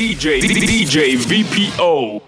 DJ DJ VPO.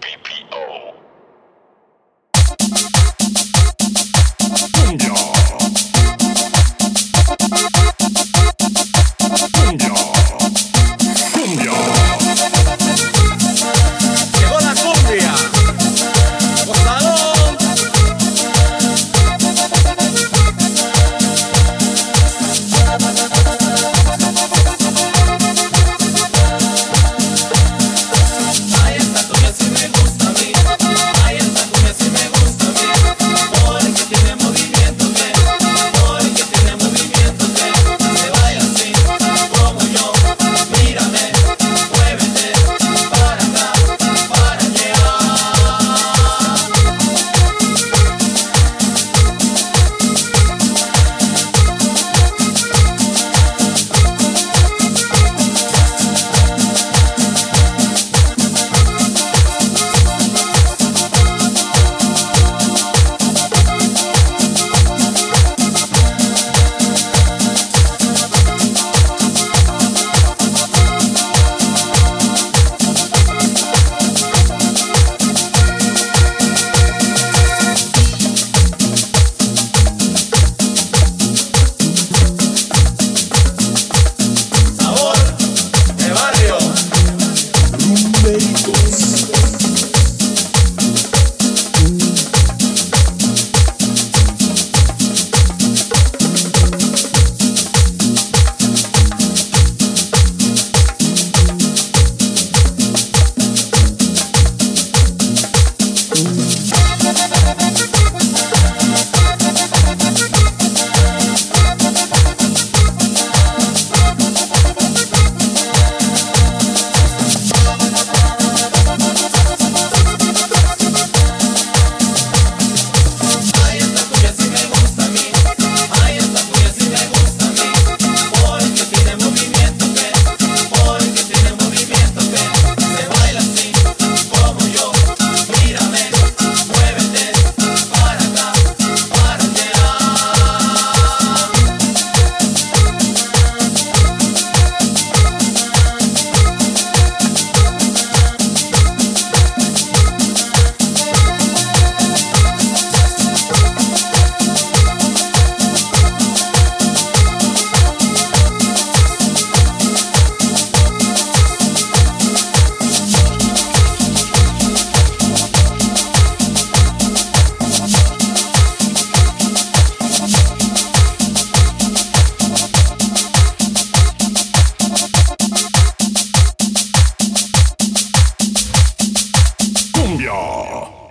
呀。